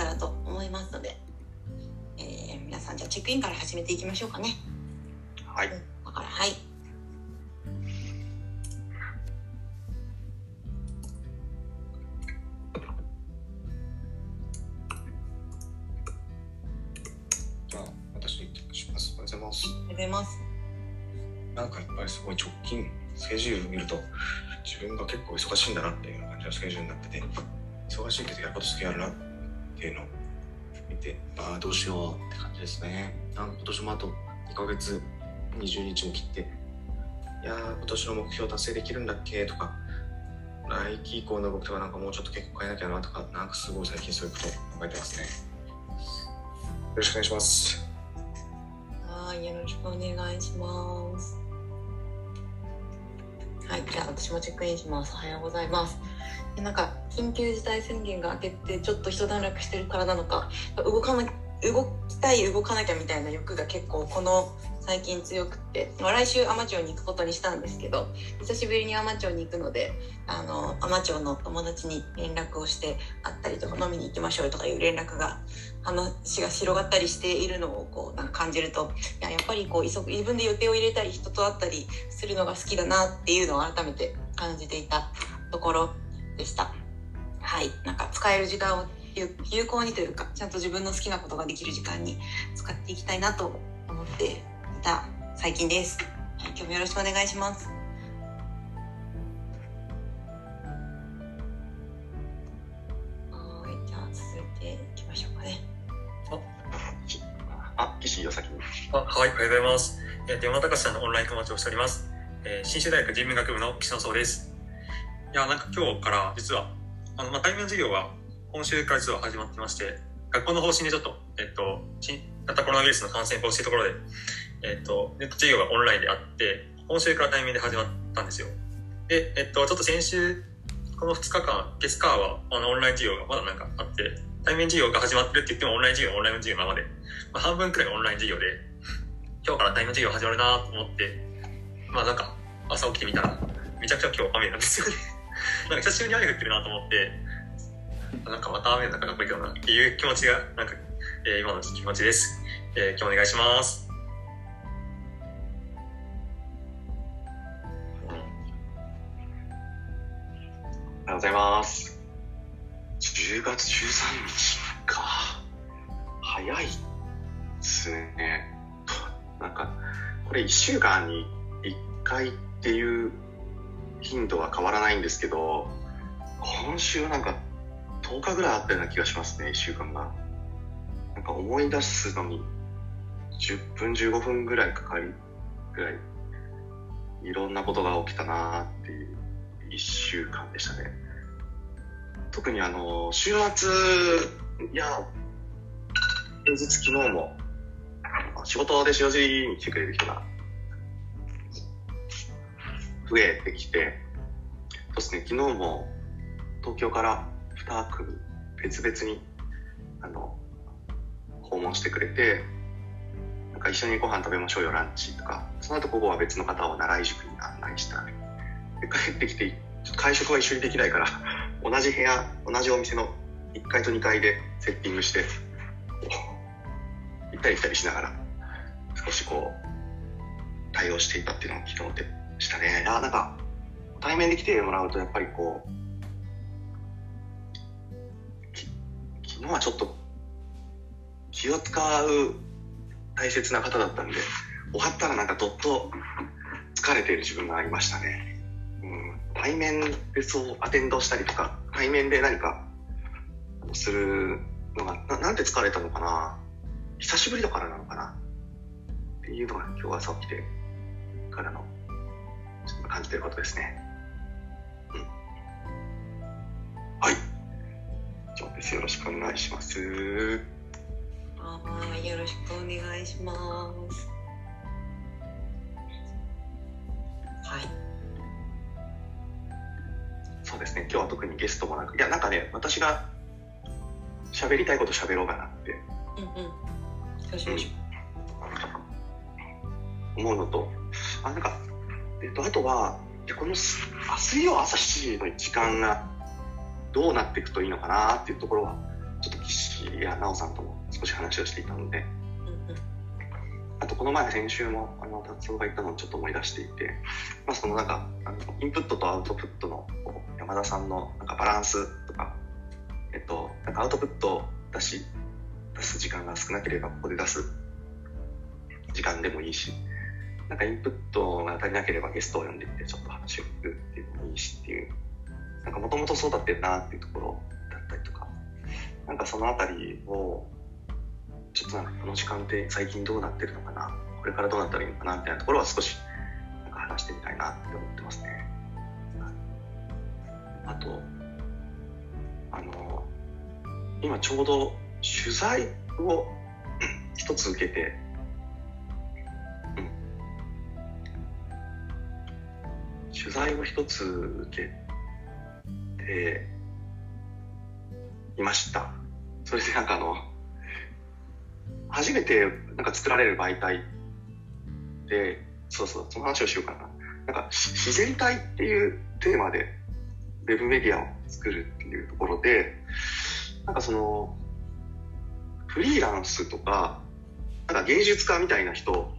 たらと思いますので、えー、皆さんじゃあチェックインから始めていきましょうかね。はい。だからはい。もあと2ヶ月、20日も切って、いやー、今年の目標達成できるんだっけ？とか、来期以降の動きとかなんかもうちょっと結構変えなきゃなとか、なんかすごい最近そういうこと考えてますね。よろしくお願いします。はい、よろしくお願いします。はい、じゃあ私もチェックインします。おはようございます。なんか緊急事態宣言が明けてちょっと一段落してるからなのか、動かな動きたい動かなきゃみたいな欲が結構この最近強くって、まあ、来週海士町に行くことにしたんですけど、久しぶりに海士町に行くので、あの海士町の友達に連絡をして会ったりとか飲みに行きましょうとかいう連絡が話が広がったりしているのをこうなんか感じるといややっぱりこう急自分で予定を入れたり人と会ったりするのが好きだなっていうのを改めて感じていたところでした。はい。なんか使える時間有有効にというかちゃんと自分の好きなことができる時間に使っていきたいなと思っていた最近です、はい、今日もよろしくお願いしますはいじゃあ続いていきましょうかねあ、岸よ先に。あはい、おはようございます。えー、山高さんのオンライン友達をしております。えー、新州大学人文学部の岸野壮です。いや、なんか今日から実は、あの、まあ、対面授業は今週から実は始まってまして、学校の方針でちょっと、えっと、新型コロナウイルスの感染防止というところで、えっと、ネット授業がオンラインであって、今週から対面で始まったんですよ。で、えっと、ちょっと先週、この2日間、月火は、あの、オンライン授業がまだなんかあって、対面授業が始まってるって言ってもオンライン授業、オンライン授業のままで、まあ、半分くらいオンライン授業で、今日から対面授業始まるなと思って、まあなんか、朝起きてみたら、めちゃくちゃ今日雨なんですよね。なんか久しぶりに雨降ってるなと思って、なんかまた雨の中が来るけどなっていう気持ちが、なんか、えー今の気持ちです。えー今日お願いします。おはようございます。10月13日か。早いっすね。なんか、これ1週間に1回っていう頻度は変わらないんですけど、今週なんか10日ぐらいあったような気がしますね、1週間が。なんか思い出すのに10分15分ぐらいかかるぐらい、いろんなことが起きたなーっていう1週間でしたね。特にあの、週末、いや、平日昨日も、仕事で塩尻に来てくれる人が増えてきて、そうですね、昨日も東京から2組別々に、あの、訪問してくれて、なんか一緒にご飯食べましょうよ、ランチとか、その後午後は別の方を習い塾に案内したり、で帰ってきて、会食は一緒にできないから、同じ部屋、同じお店の1階と2階でセッティングして、行ったり来たりしながら、少しこう、対応していたっていうのが昨日でしたね。なんか、対面で来てもらうと、やっぱりこう、昨日はちょっと気を使う大切な方だったんで、終わったらなんかどっと疲れている自分がありましたね。うん、対面でそうアテンドしたりとか、対面で何かするのが、ななんで疲れたのかな久しぶりだからなのかなっていうのが今日朝起きてからの感じてることですね。うん。はい。以上です。よろしくお願いします。はい、よろしくお願いします。はい。そうですね。今日は特にゲストもなく、いや、なんかね、私が喋りたいこと喋ろうかなってうんうん。どうしましょ思うのと、あ、なんか、えっと、あとは、いやこのすあ水曜朝7時の時間がどうなっていくといいのかなっていうところはちょっと岸や奈緒さんとも少し話をしていたので、うんうん。あとこの前先週もあの達夫が言ったのをちょっと思い出していて、まあ、そのなんかあのインプットとアウトプットの山田さんのなんかバランスとか、えっと、なんかアウトプットを出し出す時間が少なければここで出す時間でもいいしなんかインプットが足りなければゲストを呼んできてちょっと話を聞くっていうのもいいしっていうなんかもともとそうだってるなっていうところだったりとかなんかそのあたりをちょっとなんかこの時間って最近どうなってるのかなこれからどうなったらいいのかなみたいなところは少しなんか話してみたいなって思ってますね。あとあの今ちょうど取材を一つ受けて、うん、取材を一つ受けていました。それでなんかあの初めてなんか作られる媒体で、そうそう、その話をしようかな。なんか自然体っていうテーマでウェブメディアを作るっていうところで、なんかその、フリーランスとか、なんか芸術家みたいな人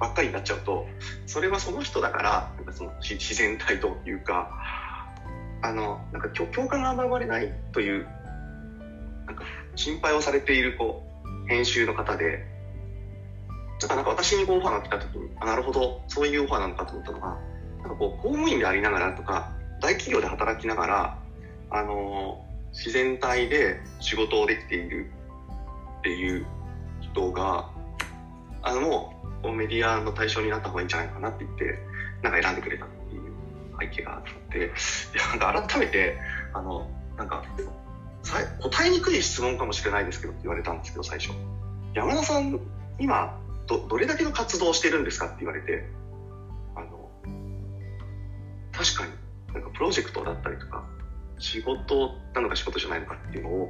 ばっかりになっちゃうと、それはその人だから、なんかその自然体というか、あの、なんか共感が生まれないという、なんか心配をされているこう編集の方で、だからなんか私にこうオファーが来た時に、あ、なるほど、そういうオファーなのかと思ったのが、なんかこう公務員でありながらとか、大企業で働きながら、あの自然体で仕事をできているっていう人が、あの、もうメディアの対象になった方がいいんじゃないかなって言って、なんか選んでくれたっていう背景があって、いや、なんか改めて、あの、なんか、答えにくい質問かもしれないですけどって言われたんですけど、最初。山田さん、今、ど、どれだけの活動をしてるんですかって言われて、あの、確かに、なんかプロジェクトだったりとか、仕事なのか仕事じゃないのかっていうのを、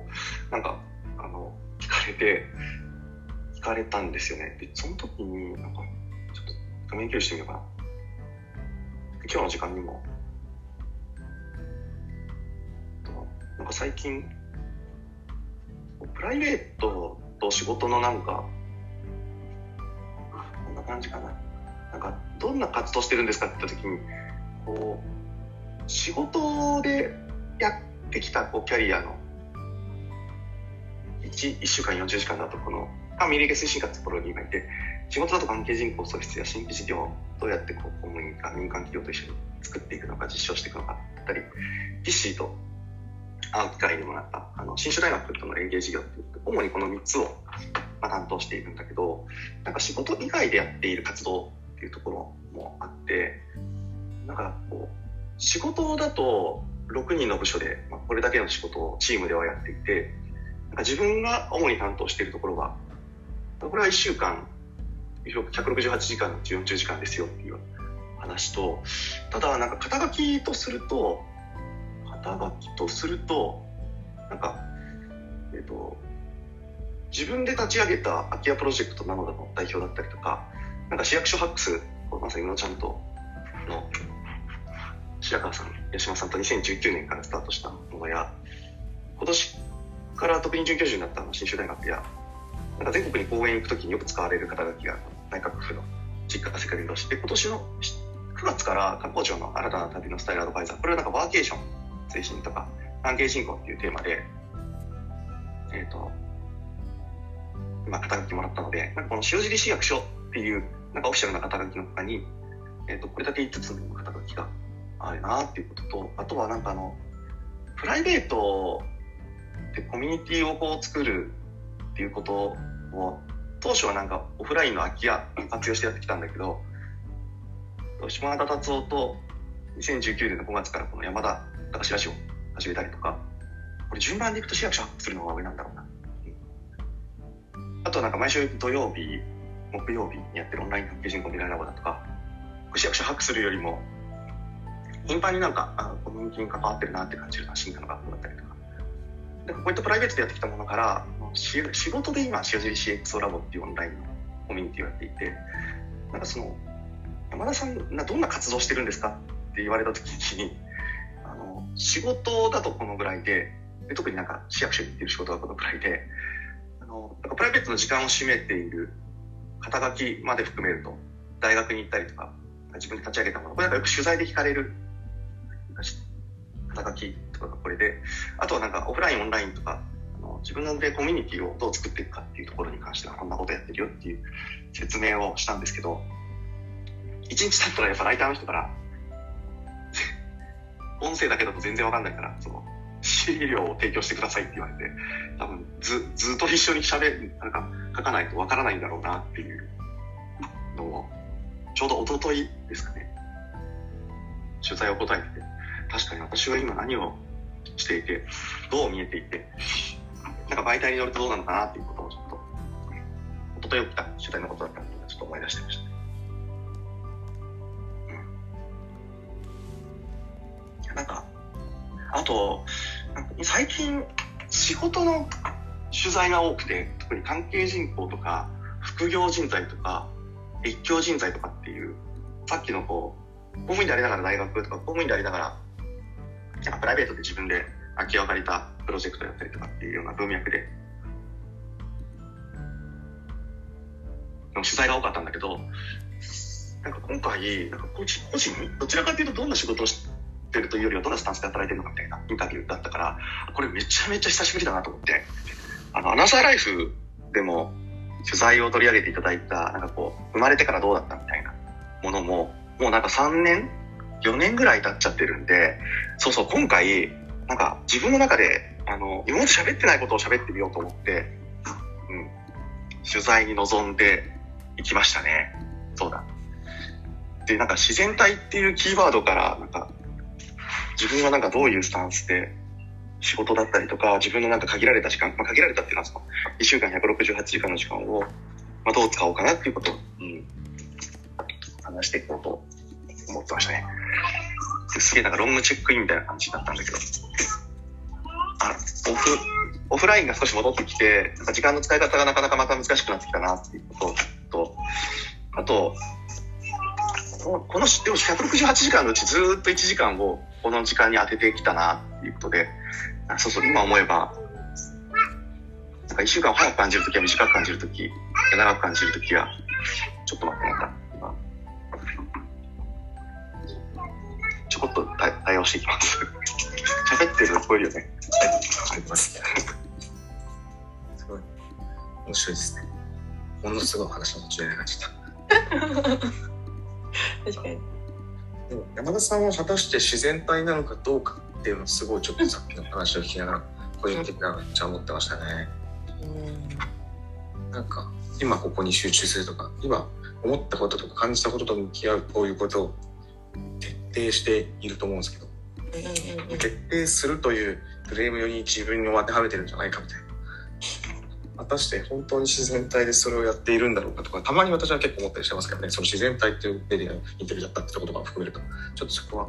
なんか、あの、聞かれて、聞かれたんですよね。で、その時に、なんか、ちょっと画面共有してみようかな。今日の時間にも、なんか最近、プライベートと仕事のなんか、こんな感じかな。なんか、どんな活動してるんですかって言った時に、こう、仕事でやってきたこうキャリアの 1, 1週間40時間だとこのファミリーゲ推進課ってところに今いて仕事だと関係人口創出や新規事業をどうやってこう公務員か民間企業と一緒に作っていくのか実証していくのかだったりギッシーと会う機会にもなったあの新種大学との連携事業っていう主にこの3つを、まあ、担当しているんだけどなんか仕事以外でやっている活動っていうところもあってなんかこう仕事だと6人の部署で、まあ、これだけの仕事をチームではやっていてなんか自分が主に担当しているところがこれは1週間168時間のうち40時間ですよっていう話とただなんか肩書きとすると肩書きとするとなんかえっ、と自分で立ち上げた空き家プロジェクトなのだの代表だったりとかなんか市役所ハックスまさに宇野ちゃんとの白川さん、八島さんと2019年からスタートしたものや、今年から特任准教授になった新州大学や、なんか全国に講演行くときによく使われる肩書きが内閣府の実家化世界として、今年の9月から観光庁の新たな旅のスタイルアドバイザー、これはなんかワーケーション、精神とか関係振興っていうテーマで、えっ、と、今肩書きもらったので、なんかこの塩尻市役所っていう、なんかオフィシャルな肩書きの他に、えっ、と、これだけ5つの肩書きがあるなっていうことと、あとはなんかあの、プライベートでコミュニティをこう作るっていうことを、当初はなんかオフラインの空き家活用してやってきたんだけど、島田達夫と2019年の5月からこの山田隆ラジオを始めたりとか、これ順番でいくと市役所アップするのが上なんだろうな。あとはなんか毎週土曜日、木曜日にやってるオンライン関係人口未来ラボだとか、市役所ハックするよりも頻繁になんかあコミュニティに関わってるなって感じるな進化の学校だったりとかでこういったプライベートでやってきたものから仕事で今塩尻 CXO ラボっていうオンラインのコミュニティをやっていてなんかその山田さんなどんな活動してるんですかって言われた時にあの仕事だとこのぐらいでで特になんか市役所に行ってる仕事がこのくらいで、あの、なんかプライベートの時間を占めている肩書きまで含めると、大学に行ったりとか、自分で立ち上げたもの、これなんかよく取材で聞かれる肩書きとかがこれで、あとはなんかオフライン、オンラインとか、自分でコミュニティをどう作っていくかっていうところに関してはこんなことやってるよっていう説明をしたんですけど、一日経ったらやっぱライターの人から、音声だけだと全然わかんないから、その、資料を提供してくださいって言われて、多分ず、ずっと一緒に喋る、なんか書かないとわからないんだろうなっていうのを、ちょうど一昨日ですかね、取材を答えてて、確かに私は今何をしていて、どう見えていて、なんか媒体に乗るとどうなのかなっていうことをちょっと、一昨日起きた取材のことだったので、ちょっと思い出してましたね。うん、なんか、あと、最近、仕事の取材が多くて、特に関係人口とか、副業人材とか、越境人材とかっていう、さっきのこう、公務員でありながら大学とか、公務員でありながら、なんかプライベートで自分で空き家を借りたプロジェクトやったりとかっていうような文脈で、取材が多かったんだけど、なんか今回、なんか個人、個人どちらかというとどんな仕事をしてるというよりはどんなスタンスで働いてるのかみたいなインタビューだったから、これめちゃめちゃ久しぶりだなと思って、あの、アナザーライフでも取材を取り上げていただいた、なんかこう、生まれてからどうだったみたいなものも、もうなんか3年 ?4 年ぐらい経っちゃってるんで、そうそう、今回、なんか自分の中で、あの、今まで喋ってないことを喋ってみようと思って、うん、取材に臨んでいきましたね。そうだ。で、なんか自然体っていうキーワードから、なんか、自分はなんかどういうスタンスで仕事だったりとか、自分のなんか限られた時間、まあ、限られたっていうのはその、1週間168時間の時間を、まあ、どう使おうかなっていうことを、うん、話していこうと思ってましたね。すげえなんかロングチェックインみたいな感じだったんだけど、あ、オフ、オフラインが少し戻ってきて、なんか時間の使い方がなかなかまた難しくなってきたなっていうことと、あと、この、でも168時間のうちずっと1時間をこの時間に当ててきたなっていうことで、そうそう、今思えば、なんか1週間早く感じるときは短く感じるとき、長く感じるときは、ちょっと待って、なんちょこっと対対応していきます。喋ってるの聞こえるよね。あります。すごい。面白いですね。ものすごい話の途中で感じた。確かに。でも山田さんは果たして自然体なのかどうかっていうのをすごいちょっとさっきの話を聞きながら、個人的なめっちゃ思ってましたね。なんか、今ここに集中するとか、今思ったこととか感じたことと向き合うこういうことを徹底していると思うんですけど、徹底するというフレームに自分に当てはめてるんじゃないかみたいな。果たして本当に自然体でそれをやっているんだろうかとか、たまに私は結構思ったりしてますけどね、その自然体っていうメディアのインタビューだったってことが含めると、ちょっとそこは、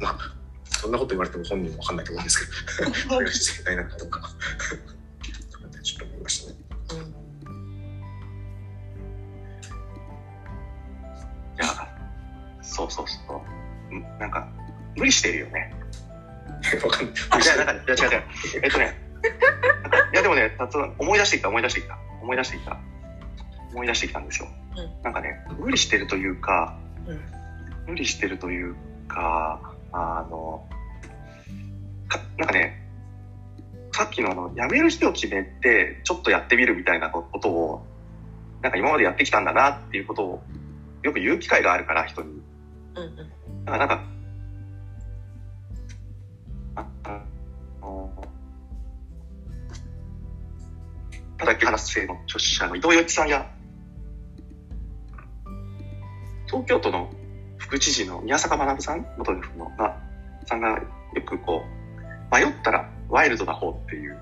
まあ、そんなこと言われても本人もわかんないと思うんですけど、それが自然体なのかどうか。ちょっと思いましたね。いや、そうそうそう。んなんか、無理してるよね。わかんない。あ、いや、なんか、違う違う。えっとね、いや、でもね、たつ思い出してきた、思い出してきた。思い出してきた。思い出してきたんですよ。うんなんかね、無理してるというか、うん無理してるというか、あの、かなんかね、さっきのあの、辞める日を決めて、ちょっとやってみるみたいなことを、なんか今までやってきたんだなっていうことを、よく言う機会があるから、人に。うんうん。だからなんか、ああのた。だっけ話す性の著者の伊藤洋一さんや、東京都の副知事の宮坂学さん、元夫のが、さんがよくこう、迷った。らワイルドな方っていう、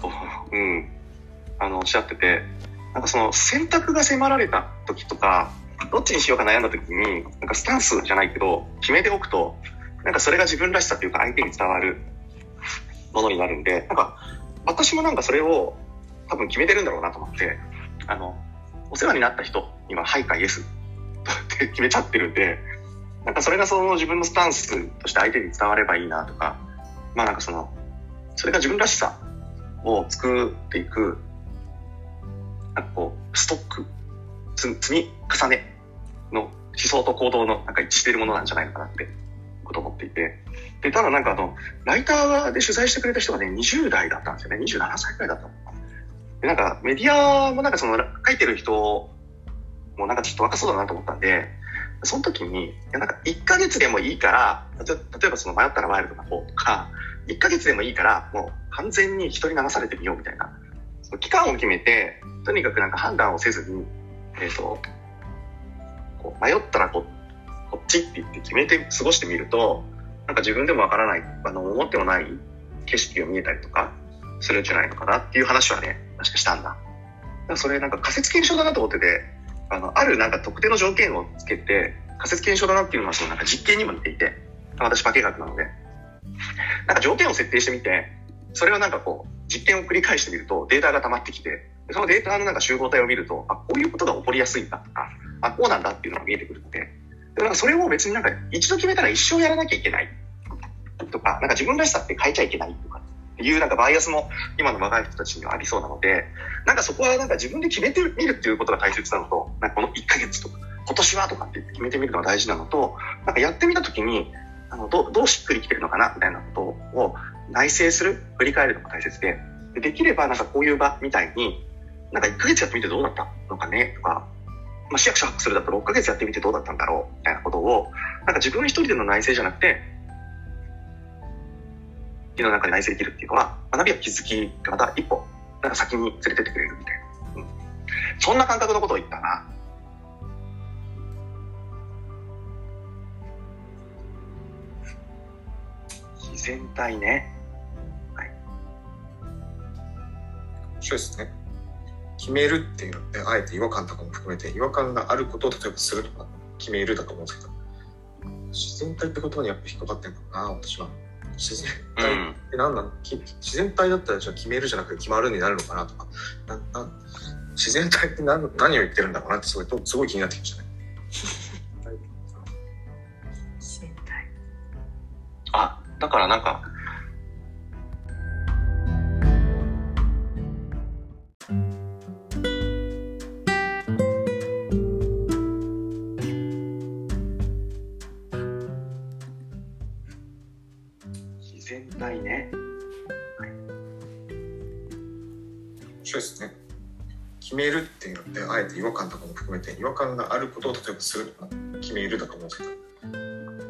こううん、あの、おっしゃってて、なんかその選択が迫られた。時とか、どっちにしようか悩んだ時に、なんかスタンスじゃないけど、決めておくと、なんかそれが自分らしさというか相手に伝わるものになるんで、なんか私もなんかそれを多分決めてるんだろうなと思って、あの、お世話になった人にははいかイエスって決めちゃってるんで、なんかそれがその自分のスタンスとして相手に伝わればいいなとか、まあなんかその、それが自分らしさを作っていく、なんかこう、ストック、積み重ねの思想と行動のなんか一致しているものなんじゃないのかなってこと思っていて。で、ただなんかあの、ライターで取材してくれた人がね、20代だったんですよね。27歳くらいだったの。で、なんかメディアもなんかその書いてる人もなんかちょっと若そうだなと思ったんで、その時に、いやなんか1ヶ月でもいいから、例えばその迷ったらワイルドな方とか、1ヶ月でもいいから、もう完全に人に流されてみようみたいな。その期間を決めて、とにかくなんか判断をせずに、えっ、ー、と、こう迷ったらここっちって言って決めて過ごしてみると、なんか自分でもわからない、あの、思ってもない景色が見えたりとかするんじゃないのかなっていう話はね、確かしたんだ。だそれなんか仮説検証だなと思ってて、あの、あるなんか特定の条件をつけて、仮説検証だなっていうのはそのなんか実験にも似ていて、私化学なので、なんか条件を設定してみて、それをなんかこう、実験を繰り返してみるとデータが溜まってきて、そのデータのなんか集合体を見ると、あ、こういうことが起こりやすいんだとか、あ、こうなんだっていうのが見えてくるので、でなんかそれを別になんか一度決めたら一生やらなきゃいけないとか、なんか自分らしさって変えちゃいけないとかっていうなんかバイアスも今の若い人たちにはありそうなので、なんかそこはなんか自分で決めてみるっていうことが大切なのと、なんかこの1ヶ月とか、今年はとかって決めてみるのが大事なのと、なんかやってみたときに、あのどどうしっくりきてるのかなみたいなことを内省する、振り返るのが大切で、でできればなんかこういう場みたいに、なんか1ヶ月やってみてどうだった？のかねとか、まあ、市役所ハックするだったら6ヶ月やってみてどうだったんだろう？みたいなことを、なんか自分一人での内省じゃなくて、火の中で内省できるっていうのは、学びや気づきがまた一歩、なんか先に連れてってくれるみたいな。うん。そんな感覚のことを言ったな。自然体ね。はい。そうですね。決めるっていうのってあえて違和感とかも含めて違和感があることを例えばするとか決めるだと思うんですけど自然体って言葉にやっぱ引っかかってんのかな私は。自然体って何なの、うん、自然体だったらじゃあ決めるじゃなくて決まるになるのかなとか。なな自然体って何何を言ってるんだろうなってすごいすごい気になってきましたね。自然体。あだからなんか全体ね。そうですね。決めるっていうのってあえて違和感とかも含めて違和感があることを例えばするとか決めるだと思うんですけど。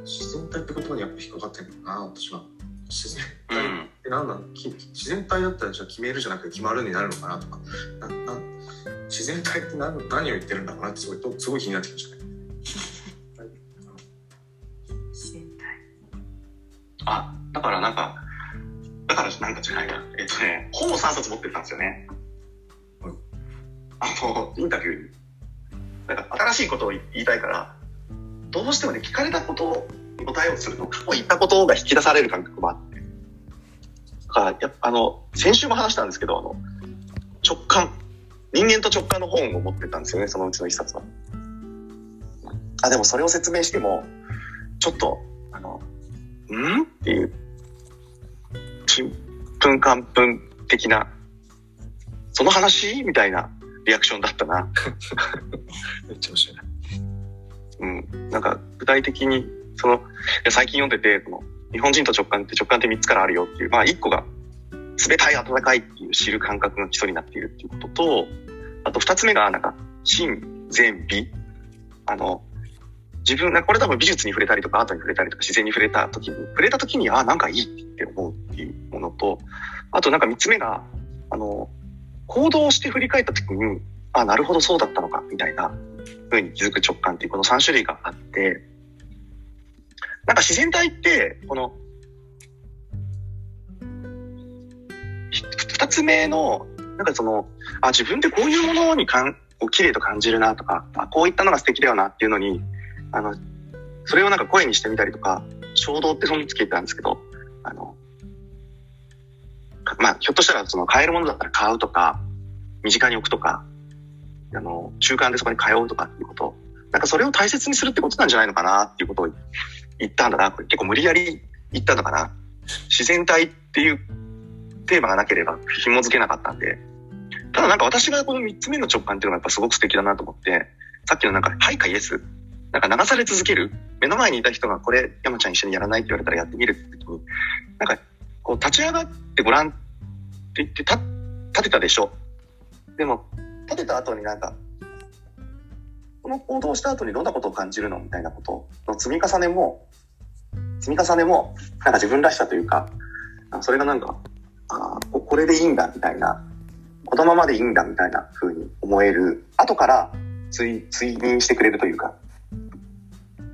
自然体って言葉にやっぱ引っかかってるのかな私は。自然体って何なの、うん、自然体だったらじゃあ決めるじゃなくて決まるになるのかなとか。なな自然体って何何を言ってるんだろうなってすごいすごい気になってきましたね。だからなんかだからなんかじゃないなえっとね本を3冊持ってたんですよねあの、インタビューに、なんか新しいことを言いたいから、どうしてもね、聞かれたことに答えをすると、過去言ったことが引き出される感覚もあって。だから、やあの、先週も話したんですけど、あの、直感。人間と直感の本を持ってたんですよね、そのうちの一冊は。あ、でもそれを説明しても、ちょっと、あの、ん？っていう、ちんかんぷん的な、その話？みたいなリアクションだったな。めっちゃ面白いな。うん。なんか、具体的に、その、最近読んでて、この、日本人と直感って直感って3つからあるよっていう、まあ1個が、冷たい暖かいっていう知る感覚の基礎になっているっていうことと、あと2つ目が、なんか、心、善、美。あの、自分が、これ多分美術に触れたりとかアートに触れたりとか自然に触れた時に、触れた時に、ああ、なんかいいって思うっていうものと、あとなんか3つ目が、あの、行動して振り返った時に、ああ、なるほどそうだったのか、みたいな風に気づく直感っていうこの3種類があって、なんか自然体って、この、二つ目の、なんかその、あ、自分ってこういうものにかん、綺麗と感じるなとか、あ、こういったのが素敵だよなっていうのに、あの、それをなんか声にしてみたりとか、衝動ってそのつけてたんですけど、あの、まあ、ひょっとしたらその買えるものだったら買うとか、身近に置くとか、あの、習慣でそこに通うとかっていうこと、なんかそれを大切にするってことなんじゃないのかなっていうことを言ったんだな。結構無理やり言ったのかな。自然体っていうテーマがなければ紐付けなかったんで、ただなんか私がこの3つ目の直感っていうのがやっぱすごく素敵だなと思って、さっきのなんか、はいかイエス。なんか流され続ける？目の前にいた人がこれ、山ちゃん一緒にやらないって言われたらやってみるって時に、なんか、こう立ち上がってごらんって言って立、立てたでしょ？でも、立てた後になんか、この行動した後にどんなことを感じるのみたいなことの積み重ねも、積み重ねも、なんか自分らしさというか、それがなんか、ああ、これでいいんだみたいな、このままでいいんだみたいな風に思える、後から追、追認してくれるというか、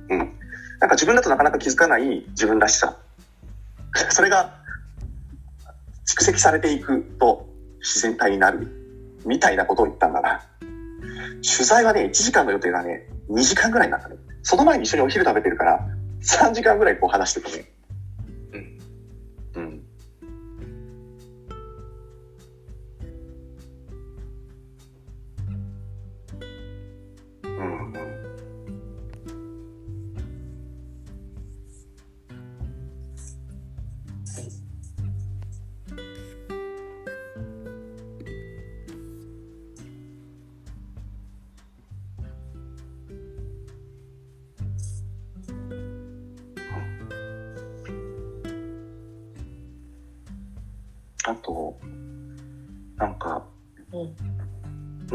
うん。なんか自分だとなかなか気づかない自分らしさ。それが蓄積されていくと自然体になるみたいなことを言ったんだな。取材はね、1時間の予定がね、2時間ぐらいになったね。その前に一緒にお昼食べてるから、3時間ぐらいこう話してたね。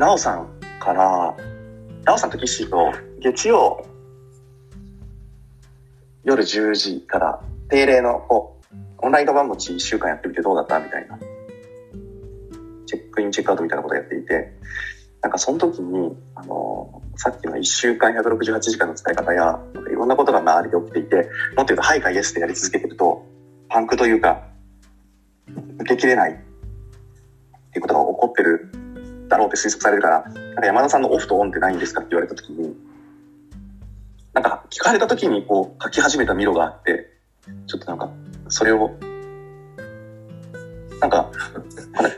なおさんから、なおさんとキッシーと月曜夜10時から定例のこうオンラインカバン持ち1週間やってみてどうだったみたいな。チェックインチェックアウトみたいなことをやっていて、なんかその時に、あの、さっきの1週間168時間の使い方や、いろんなことが周りで起きていて、もっと言うと、はいかイエスってやり続けてると、パンクというか、受けきれないっていうことが起こってるだろうって推測されるから、なんか山田さんのオフとオンってないんですかって言われた時に、なんか聞かれた時にこう書き始めたミロがあって、ちょっとなんか、それを、なんか、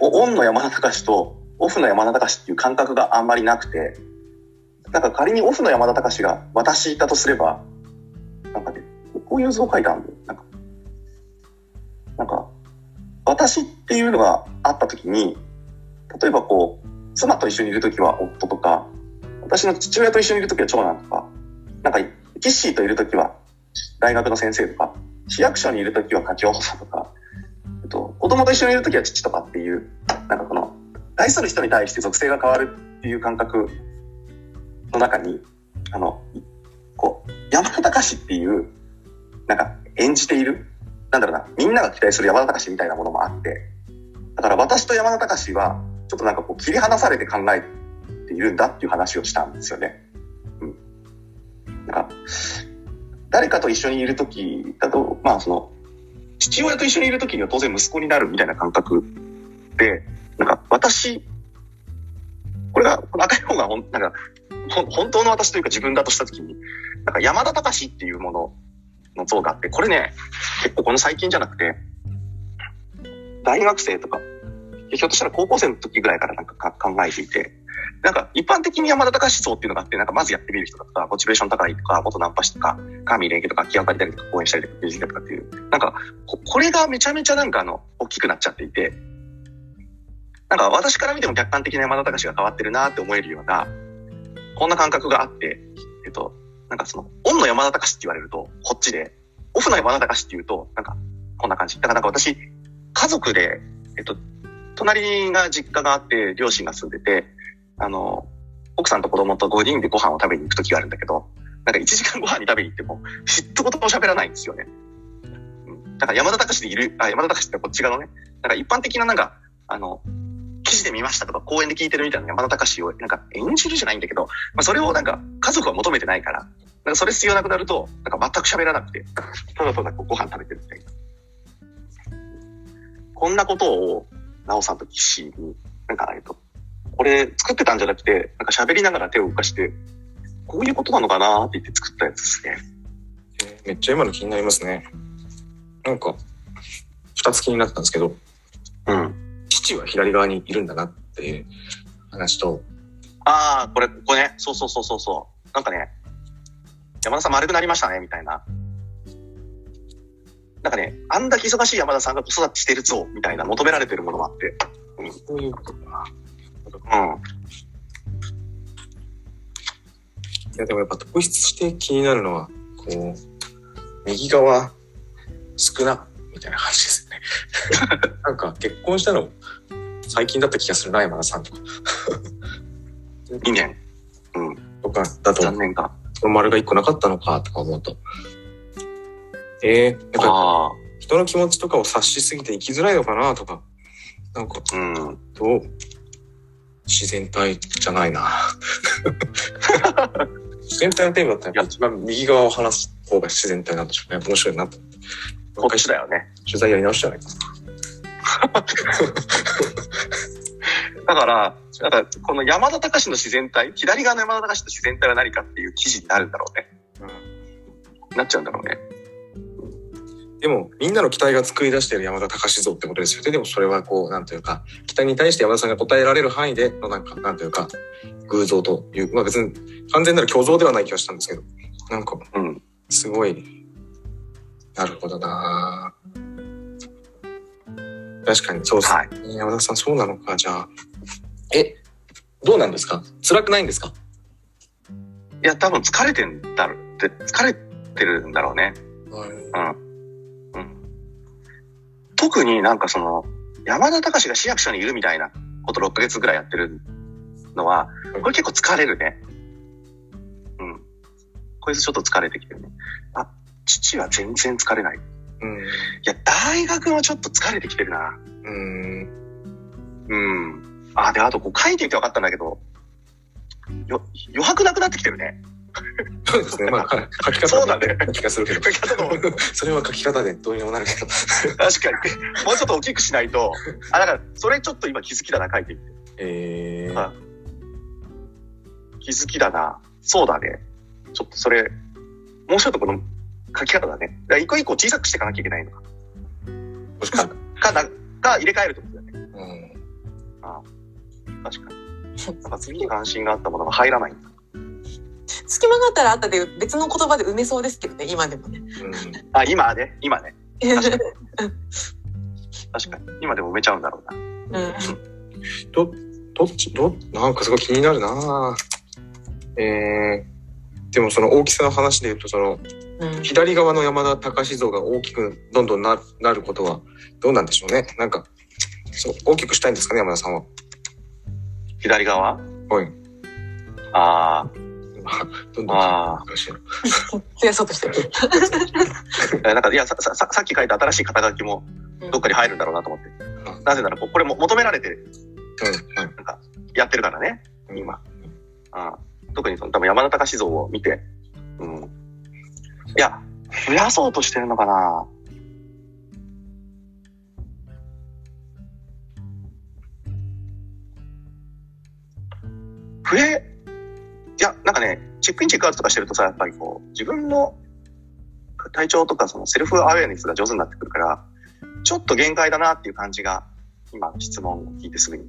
オンの山田隆とオフの山田隆っていう感覚があんまりなくて、なんか仮にオフの山田隆が私だとすれば、なんかね、こういう図を書いたんだよ。なんか、なんか、私っていうのがあった時に、例えばこう、妻と一緒にいる時は夫とか、私の父親と一緒にいる時は長男とか、なんか、キッシーといる時は大学の先生とか、市役所にいる時は課長補佐とか、えっと、子供と一緒にいる時は父とかっていう、なんかこの、対する人に対して属性が変わるっていう感覚の中に、あの、こう、山田隆っていう、なんか演じているなんだろうな、みんなが期待する山田隆みたいなものもあって、だから私と山田隆は、ちょっとなんかこう切り離されて考えているんだっていう話をしたんですよね。うん。なんか、誰かと一緒にいる時だと、まあその、父親と一緒にいる時には当然息子になるみたいな感覚で、なんか私、これが、この赤い方がほん、なんか、本当の私というか自分だとした時に、なんか山田隆っていうものの像があって、これね、結構この最近じゃなくて、大学生とか、ひょっとしたら高校生の時ぐらいからなんか考えていて、なんか一般的に山田隆思想っていうのがあって、なんかまずやってみる人だとか、モチベーション高いとか、元ナンパ師とか、神連携とか、気がかりたりとか、応援したりとか、たりとかっていう、なんかこ、これがめちゃめちゃなんかあの、大きくなっちゃっていて、なんか私から見ても客観的な山田隆が変わってるなって思えるような、こんな感覚があって、えっと、なんかその、オンの山田隆って言われると、こっちで、オフの山田隆って言うと、なんか、こんな感じ。だからなんか私、家族で、えっと、隣が実家があって、両親が住んでて、あの、奥さんと子供と5人でご飯を食べに行く時があるんだけど、なんか1時間ご飯に食べに行っても、嫉妬言も喋らないんですよね。うん。だから山田隆でいる、あ、山田隆ってこっち側のね、なんか一般的ななんか、あの、記事で見ましたとか公演で聞いてるみたいな山田隆をなんか演じるじゃないんだけど、まあ、それをなんか家族は求めてないから、なんかそれ必要なくなると、なんか全く喋らなくて、ただただご飯食べてるみたいな。こんなことを、なおさんと岸に、なんか、えっと、これ作ってたんじゃなくて、なんか喋りながら手を動かして、こういうことなのかなって言って作ったやつですね。めっちゃ今の気になりますね。なんか、二つ気になったんですけど、うん。父は左側にいるんだなっていう話と、ああ、これ、ここね、そうそうそうそうそう。なんかね、山田さん丸くなりましたね、みたいな。なんかね、あんだけ忙しい山田さんが子育てしてるぞ、みたいな求められてるものもあって。そういうことか。うん。いや、でもやっぱ特筆して気になるのは、こう、右側少な、みたいな話ですよね。なんか結婚したの最近だった気がするな、山田さんとか。2年。うん。とかだと、3年か。その丸が一個なかったのか、とか思うと。えー、なんかああ。人の気持ちとかを察しすぎて生きづらいのかな、とか。なんか、うん。どう？自然体じゃないな。自然体のテーマだったらやっぱ一番右側を話す方が自然体なんでしょうね。面白いなと思って。こっちだよね。取材やり直したらいいか だから、なんかこの山田隆の自然体、左側の山田隆の自然体は何かっていう記事になるんだろうね。なっちゃうんだろうね。でも、みんなの期待が作り出している山田隆像ってことですよね。でもそれはこう、なんというか、期待に対して山田さんが答えられる範囲でのなんか、なんというか、偶像という、まあ別に完全なる虚像ではない気がしたんですけど、なんか、うん。すごい、なるほどな確かに、そうですね。はい。山田さん、そうなのか、じゃあ。え、どうなんですか？辛くないんですか？いや、多分疲れてんだろうって、疲れてるんだろうね。うん。うん。特になんかその、山田隆が市役所にいるみたいなこと6ヶ月ぐらいやってるのは、これ結構疲れるね。うん。こいつちょっと疲れてきてるね。あ、父は全然疲れない。いうん。や、大学はちょっと疲れてきてるな。うん。うん。あ、で、あとこう書いてみて分かったんだけど、よ、余白なくなってきてるね。そうですね。まあ、か 書き方そうだね気がするけど。それは書き方でどうにもなるけど。確かに。もうちょっと大きくしないと。あ、だから、それちょっと今気づきだな、書いてみて。えー、あ気づきだな。そうだね。ちょっとそれ、もうちょっとこの書き方だね。だ一個一個小さくしていかなきゃいけないのか。もしかか、なか入れ替えるってことだよね。うん。確かに。なんか次に関心があったものが入らないんだ。隙間があったらあったで別の言葉で埋めそうですけどね今でもね。うん。あ、今ね。今ね。確かに。確かに。今でも埋めちゃうんだろうな。うんど、どっち、ど、なんかすごい気になるなえー、でもその大きさの話で言うと、その、うん左側の山田隆像が大きくどんどんななることはどうなんでしょうね。なんか、そう、大きくしたいんですかね、山田さんは。左側？はい。あどんどんあ難しいな。増やそうとしてる。あ。なんか、いや、さ、さ、ささっき書いた新しい肩書きもどっかに入るんだろうなと思って。なぜなら、ここれも求められてうん。はい。なんか、やってるからね、今。あ特にその、多分山田隆像を見て、うん。いや、増やそうとしてるのかな増え、いや、なんかね、チェックインチェックアウトとかしてるとさ、やっぱりこう、自分の体調とかそのセルフアウェアネスが上手になってくるから、ちょっと限界だなっていう感じが、今の質問を聞いてすぐに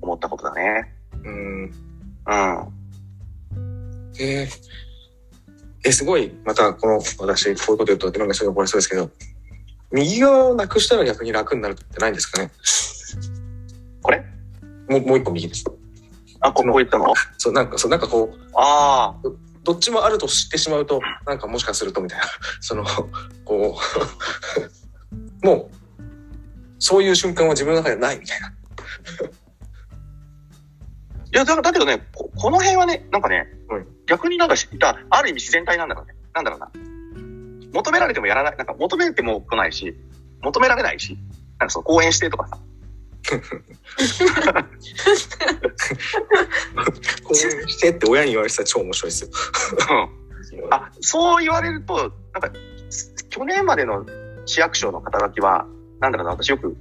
思ったことだね。うん。うん。えー、え、すごい、またこの、私、こういうこと言うと、なんかすごい怒られそうですけど、右側をなくしたら逆に楽になるってないんですかね？これ？もう、もう一個右です。あ、ここ行ったの？そう、なんか、そう、なんかこう、あどっちもあると知ってしまうと、なんかもしかするとみたいな、その、こう、もう、そういう瞬間は自分の中でないみたいな。あ。いや、だだけどね、ここの辺はね、なんかね、はい逆になんかし、だある意味自然体なんだろうね。なんだろうな。求められてもやらない。なんか求めても来ないし、求められないし、なんかそう、講演してとかさ。こうしてって親に言われてたら超面白いですよ。うんあ、そう言われると、なんか、去年までの市役所の肩書きは、なんだろうな、私よく、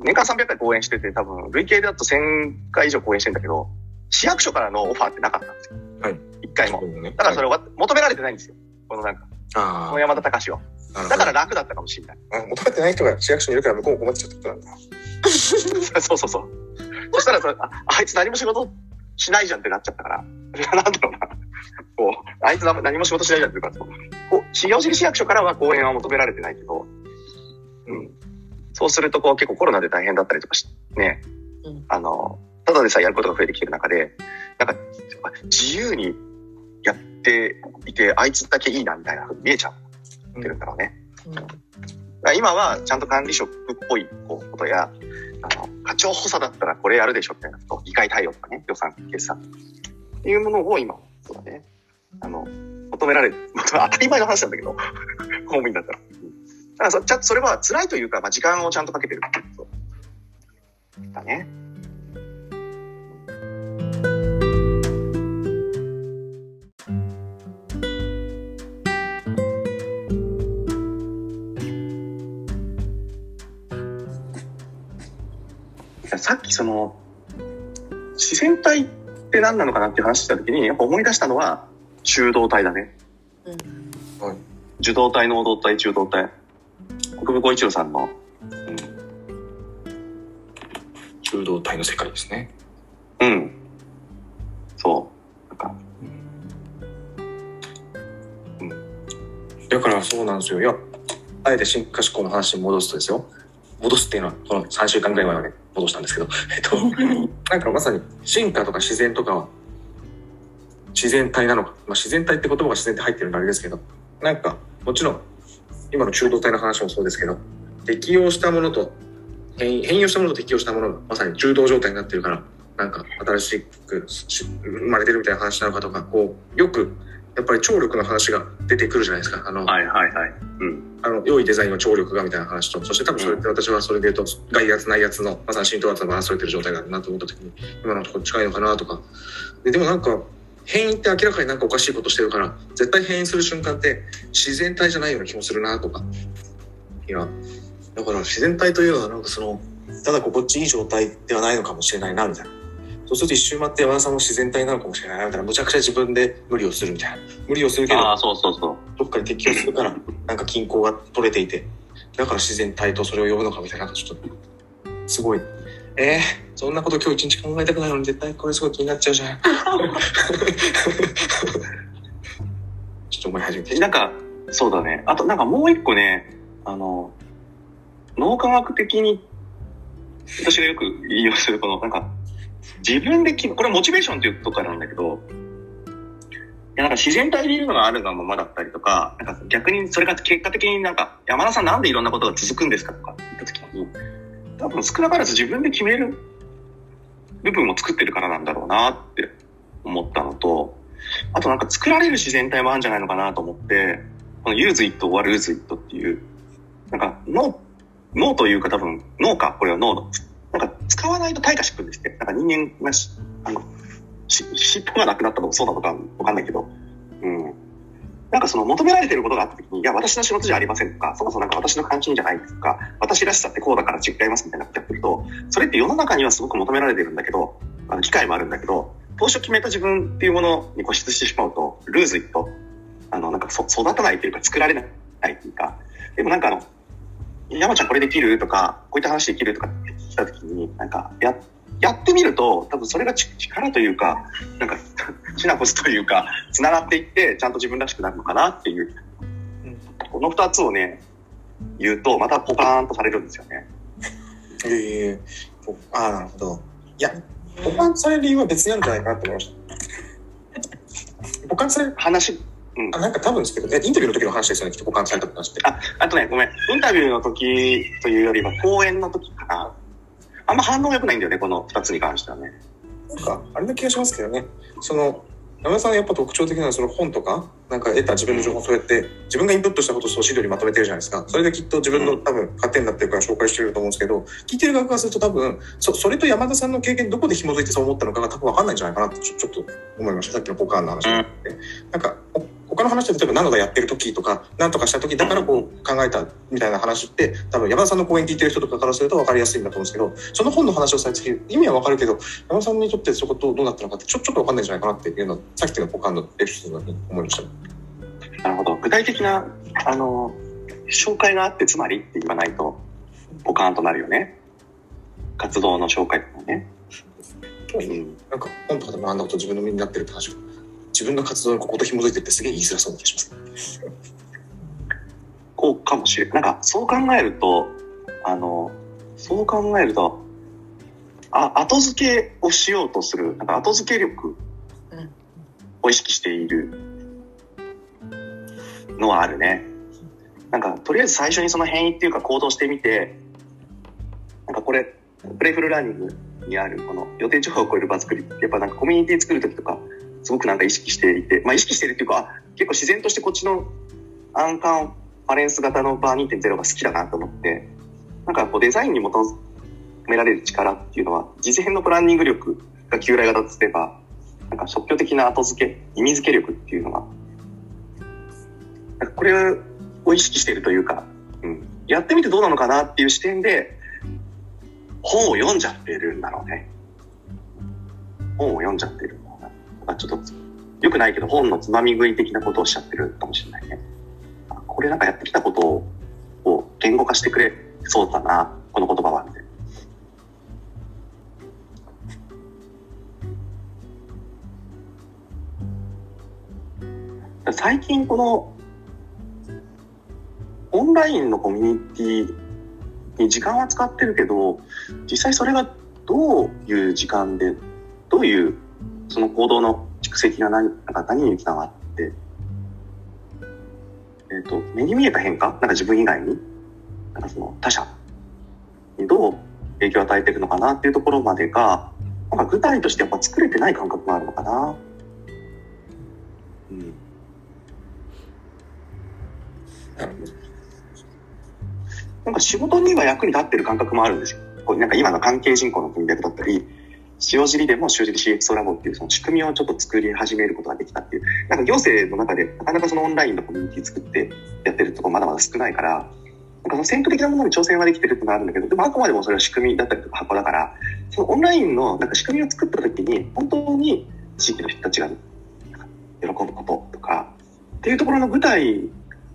年間300回講演してて、多分、累計だと1000回以上講演してんだけど、市役所からのオファーってなかったんですよ。はい。一回も。ね、だからそれは求められてないんですよ。このなんか、あこの山田隆を。あ、なるほどだから楽だったかもしれない。あ求めてない人が市役所にいるから向こうも困っちゃったってことなんだ。そうそうそう。そしたらそれあ、あいつ何も仕事しないじゃんってなっちゃったから、なんだろうな。こう、あいつ何も仕事しないじゃんっていうか、こう、塩尻市役所からは講演は求められてないけど、うん。そうすると、こう結構コロナで大変だったりとかして、ね、うんあの、ただでさえやることが増えてきてる中で、なんか、自由にやっていて、あいつだけいいなみたいな風に見えちゃってるんだろうね。うんだから今はちゃんと管理職っぽいことや、あの、課長補佐だったらこれやるでしょみたいなこと、議会対応とかね、予算、決算っていうものを今、そうだね、あの、求められる、当たり前の話なんだけど、公務員だったら。うんだからそそれは辛いというか、まあ、時間をちゃんとかけてるっていうことだね。さっきその自然体って何なのかなっていう話した時にやっぱ思い出したのは中道体だね。うんはい受動体、能動体、中動体。国分光一郎さんの、うん、中道体の世界ですね。うん。そう。なんか、だからそうなんですよ。いや、あえて進化思考の話に戻すとですよ。戻すっていうのは、この3週間ぐらい前まで戻したんですけど、えっと、なんかまさに進化とか自然とかは、自然体なのか。まあ自然体って言葉が自然って入ってるんであれですけど、なんか、もちろん、今の中道体の話もそうですけど、適応したものと、変変容したものと適応したものがまさに中道状態になってるから、なんか新しく生まれてるみたいな話なのかとか、こう、よく、やっぱり聴力の話が出てくるじゃないですか。あの、はいはいはい。うん。あの、良いデザインは聴力がみたいな話と、そして多分それって私はそれで言うと、外圧内圧の、まさに浸透圧のバランス取れてる状態だなと思った時に、今のところ近いのかなとか。ででもなんか、変異って明らかになんかおかしいことしてるから、絶対変異する瞬間って自然体じゃないような気もするなとか。いや、だから自然体というのはなんかその、ただ心地いい状態ではないのかもしれないな、みたいな。そうすると一周回って山田さんも自然体なのかもしれないな、みたいな。むちゃくちゃ自分で無理をするみたいな。無理をするけど、ああ、そうそうそう。どっかに適応するから、なんか均衡が取れていて、だから自然体とそれを呼ぶのかみたいな、ちょっと、すごい。えー、そんなこと今日一日考えたくないのに絶対これすごい気になっちゃうじゃん。ちょっと思い始めて。なんか、そうだね。あと、なんかもう一個ね、あの、脳科学的に、私がよく引用するこの、なんか、自分で決め、これモチベーションっていうとかなんだけど、いやなんか自然体でいるのがあるがままだったりとか、なんか逆にそれが結果的になんか、山田さんなんでいろんなことが続くんですかとか言った時に、多分少なからず自分で決める部分を作ってるからなんだろうなって思ったのと、あとなんか作られる自然体もあるんじゃないのかなと思って、この use it or lose it っていう、なんか脳、脳というか多分脳か、これは脳の。なんか使わないと退化してくるんですって。なんか人間がし、あの、し尻尾がなくなったのもそうなのかわかんないけど、うん。なんかその求められてることがあった時に、いや、私の仕事じゃありませんとか、そもそもなんか私の関心じゃないとか、私らしさってこうだから違いますみたいなことやってると、それって世の中にはすごく求められてるんだけど、あの機会もあるんだけど、当初決めた自分っていうものに固執してしまうと、ルーズイット、あの、なんかそ育たないというか作られないっていうか、でもなんかあの、山ちゃんこれできるとか、こういった話できるとか聞いたときに、なんか、や、やってみると、多分それがち力というか、なんか、シナプスというか、繋がっていって、ちゃんと自分らしくなるのかなっていう、この二つをね、言うと、またポカーンとされるんですよね。いえいえああ、なるほど。いや、保管される理由は別にあるんじゃないかなと思いました。保管される、話、あ、なんか多分ですけど、え、インタビューの時の話ですよね、きっと保管された話って。あ、あとね、ごめん。インタビューの時というよりは、講演の時かな。あんま反応良くないんだよね、この二つに関してはね。なんか、あれな気がしますけどね。その、山田さんのやっぱ特徴的なのはその本とか、なんか得た自分の情報をそうやって、自分がインプットしたことをそう資料にまとめてるじゃないですか。それできっと自分の多分糧になってるから紹介してると思うんですけど、聞いてる側からすると多分、そ、それと山田さんの経験どこで紐づいてそう思ったのかが多分わかんないんじゃないかなってちょちょっと思いました。さっきのポカーンの話で。なんか、ほ他の話で例えば何度かやってる時とか、何とかした時だからこう考えたみたいな話って、多分山田さんの講演聞いてる人とかからすると分かりやすいんだと思うんですけど、その本の話をされてる意味は分かるけど、山田さんにとってそことどうなったのかってちょちょっと分かんないんじゃないかなっていうのは、さっきのポカーンのエピソードに思いました。なるほど。具体的な、あの、紹介があって、つまりって言わないと、ポカーンとなるよね。活動の紹介とかね。うん。なんか本とかでもあんなこと自分の身になってるって話が、自分の活動にここと紐づいてってすげえ言いづらそうな気がします。こうかもしれない。なんか、そう考えると、あの、そう考えると、あ、後付けをしようとする、なんか後付け力を意識しているのはあるね。なんか、とりあえず最初にその変異っていうか行動してみて、なんかこれ、プレイフルラーニングにあるこの予定調和を超える場作りってやっぱなんかコミュニティ作る時とかすごくなんか意識していて、まあ意識してるっていうか、結構自然としてこっちのアンカンファレンス型のバー2.0が好きだなと思って、なんかこうデザインに基づめられる力っていうのは、事前のプランニング力が旧来型とすれば、なんか即興的な後付け、意味付け力っていうのが、これを意識してるというか、うん、やってみてどうなのかなっていう視点で、本を読んじゃってるんだろうね。本を読んじゃってるんだろうな。ちょっと、よくないけど本のつまみ食い的なことをおっしゃってるかもしれないね。これなんかやってきたことを言語化してくれそうだな、この言葉は、みたいな。最近このオンラインのコミュニティに時間は使ってるけど実際それがどういう時間でどういうその行動の蓄積が何なんか何につながってえっ、ー、と目に見えた変化？なんか自分以外に？なんかその他者にどう影響を与えてるのかなっていうところまでがなんか具体としてやっぱ作れてない感覚があるのかな。うんなんか仕事には役に立ってる感覚もあるんですよ。こうなんか今の関係人口の文脈だったり、塩尻でも塩尻 CX ラボっていうその仕組みをちょっと作り始めることができたっていう、なんか行政の中でなかなかそのオンラインのコミュニティ作ってやってるとこまだまだ少ないから、なんかその先駆的なものに挑戦はできてるってのがあるんだけど、でもあくまでもそれは仕組みだったりとか箱だから、そのオンラインのなんか仕組みを作った時に、本当に地域の人たちが喜ぶこととか、っていうところの舞台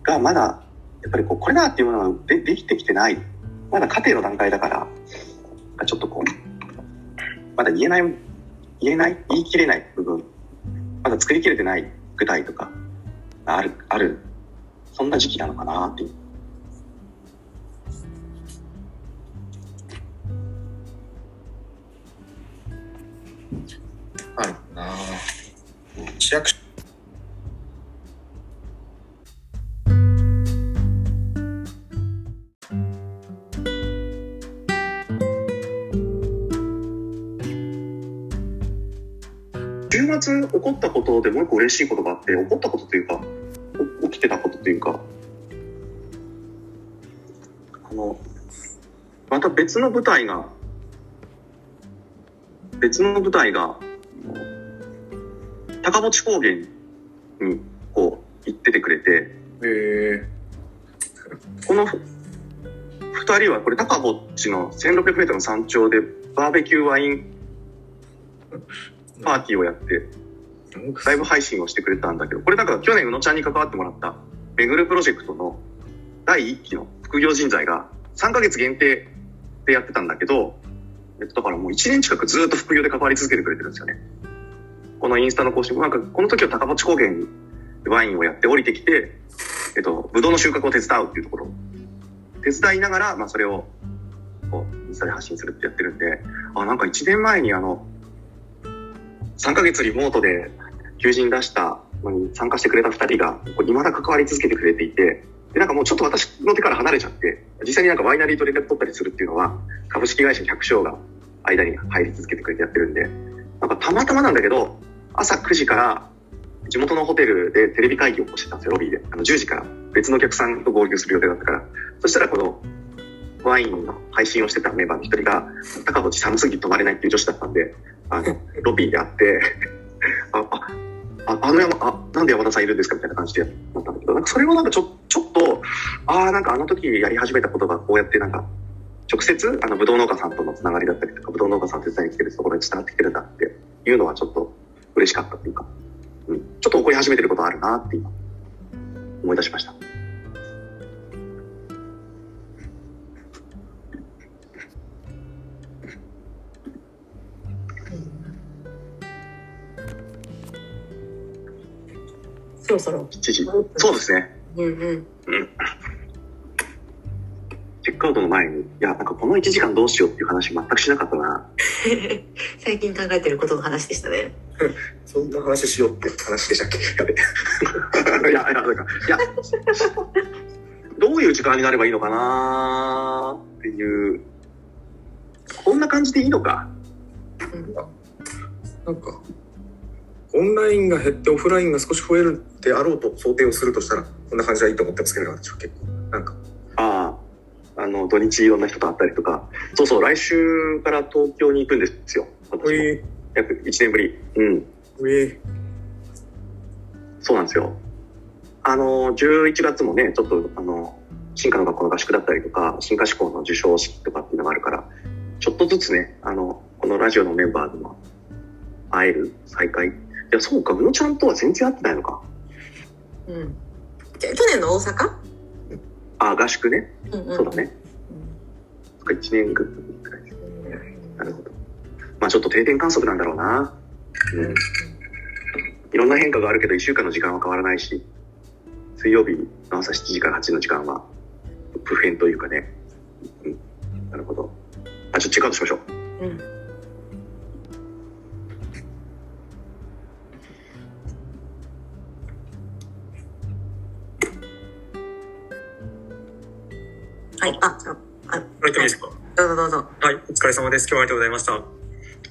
がまだやっぱりこうこれだっていうものがでできてきてない。まだ過程の段階だからちょっとこうまだ言えない言えない言い切れない部分。まだ作りきれてない具体とかあるある。そんな時期なのかなっていう。あるな市役所月起こったことでもう一個嬉しいことがあって起こったことというか起きてたことというかあのまた別の舞台が別の舞台が高持高原にこう行っててくれて、えー、この2人はこれ高ぼっちの 1600m の山頂でバーベキューワインパーティーをやって、ライブ配信をしてくれたんだけど、これなんか去年宇野ちゃんに関わってもらった、めぐるプロジェクトの第1期の副業人材が3ヶ月限定でやってたんだけど、えっと、だからもう1年近くずっと副業で関わり続けてくれてるんですよね。このインスタの更新、なんかこの時は高持高原にワインをやって降りてきて、えっと、ブドウの収穫を手伝うっていうところ手伝いながら、まあそれを、こう、インスタで発信するってやってるんで、あ、なんか1年前にあの、3ヶ月リモートで求人出したのに参加してくれた2人が、未だ関わり続けてくれていて、で、なんかもうちょっと私の手から離れちゃって、実際になんかワイナリーと連絡取ったりするっていうのは、株式会社百姓が間に入り続けてくれてやってるんで、なんかたまたまなんだけど、朝9時から地元のホテルでテレビ会議をしてたんですよ、ロビーで。あの10時から別のお客さんと合流する予定だったから。そしたらこのワインの配信をしてたメンバーの一人が、高持寒すぎ泊まれないっていう女子だったんで、あの、ロビーで会って、あ、あ、あの山、あ、なんで山田さんいるんですかみたいな感じでなったんだけど、なんかそれもなんかちょ、ちょっと、ああ、なんかあの時やり始めたことがこうやってなんか、直接、あの、ぶどう農家さんとのつながりだったりとか、ぶどう農家さん手伝いに来てるところに伝わってきてるんだっていうのはちょっと嬉しかったっていうか、うん、ちょっと起こり始めてることあるなって今、思い出しました。そろそろ。7時。そうですね。うんうん。うん。チェックアウトの前にや、なんかこの1時間どうしようっていう話全くしなかったな。最近考えてることの話でしたね。そんな話しようって話でしたっけ？やべ。いや、いや、なんか、いや、どういう時間になればいいのかなっていう、こんな感じでいいのか。なんか、オンラインが減ってオフラインが少し増えるであろうと想定をするとしたら、こんな感じがいいと思ってますけど、私は結構。なんか、ああ、あの、土日いろんな人と会ったりとか。そうそう、来週から東京に行くんですよ。私約1年ぶり。うん。そうなんですよ。あの、11月もね、ちょっと、あの、進化の学校の合宿だったりとか、進化志向の授賞式とかっていうのがあるから、ちょっとずつね、あの、このラジオのメンバーでも会える再会。いや、そうか、宇野ちゃんとは全然会ってないのか。うん。じゃ去年の大阪？あ、合宿ね。うんうんそうだね。そっか、1年ぐらいです。なるほど。まあちょっと定点観測なんだろうな。うん。いろんな変化があるけど、1週間の時間は変わらないし、水曜日の朝7時から8時の時間は、不変というかね。うん。なるほど。あ、ちょっとチェックアウトしましょう。うん。はい、あ、あ、あ、これでもいいですかどうぞどうぞ。はい、お疲れ様です。今日はありがとうございました。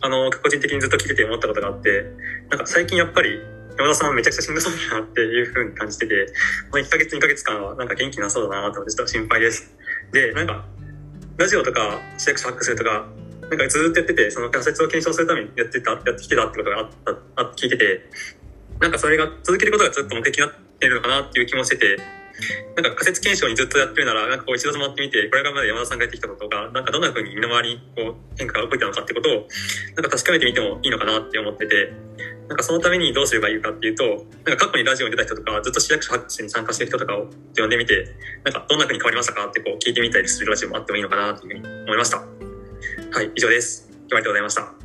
あの、個人的にずっと聞いてて思ったことがあって、なんか最近やっぱり山田さんめちゃくちゃしんどそうだなっていう風に感じてて、この1ヶ月2ヶ月間はなんか元気なそうだなと思ってちょっと心配です。で、なんか、ラジオとか市役所ハックするとか、なんかずっとやってて、その仮説を検証するためにやってた、やってきてたってことがあった、あ聞いてて、なんかそれが続けることがずっと目的になってるのかなっていう気もしてて、なんか仮説検証にずっとやってるなら、なんかこう一度回ってみて、これからまで山田さんがやってきたことが、なんかどんな風に身の回りにこう変化が起こってたのかってことを、なんか確かめてみてもいいのかなって思ってて、なんかそのためにどうすればいいかっていうと、なんか過去にラジオに出た人とか、ずっと市役所発信に参加してる人とかを呼んでみて、なんかどんな風に変わりましたかってこう聞いてみたりするラジオもあってもいいのかなっていうふうに思いました。はい、以上です。今日はありがとうございました。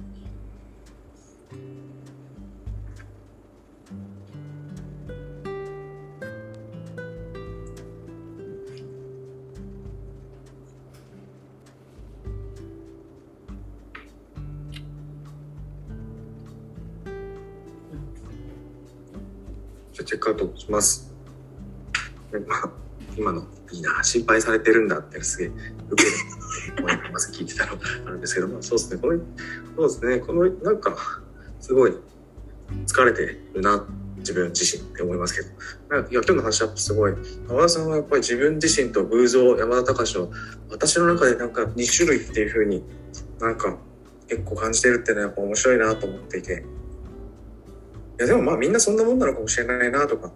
チェックアウトします。今のいいな、心配されてるんだってすげえ受け。思います聞いてたのあるんですけど、まあ、そうですね、この、そうですね、この、なんか、すごい疲れてるな、自分自身って思いますけど、なんかいや今日の話はすごい、山田さんはやっぱり自分自身と偶像、山田隆の、私の中でなんか2種類っていう風になんか結構感じてるっていうのはやっぱ面白いなと思っていて、やでもまあみんなそんなもんなのかもしれないなとか。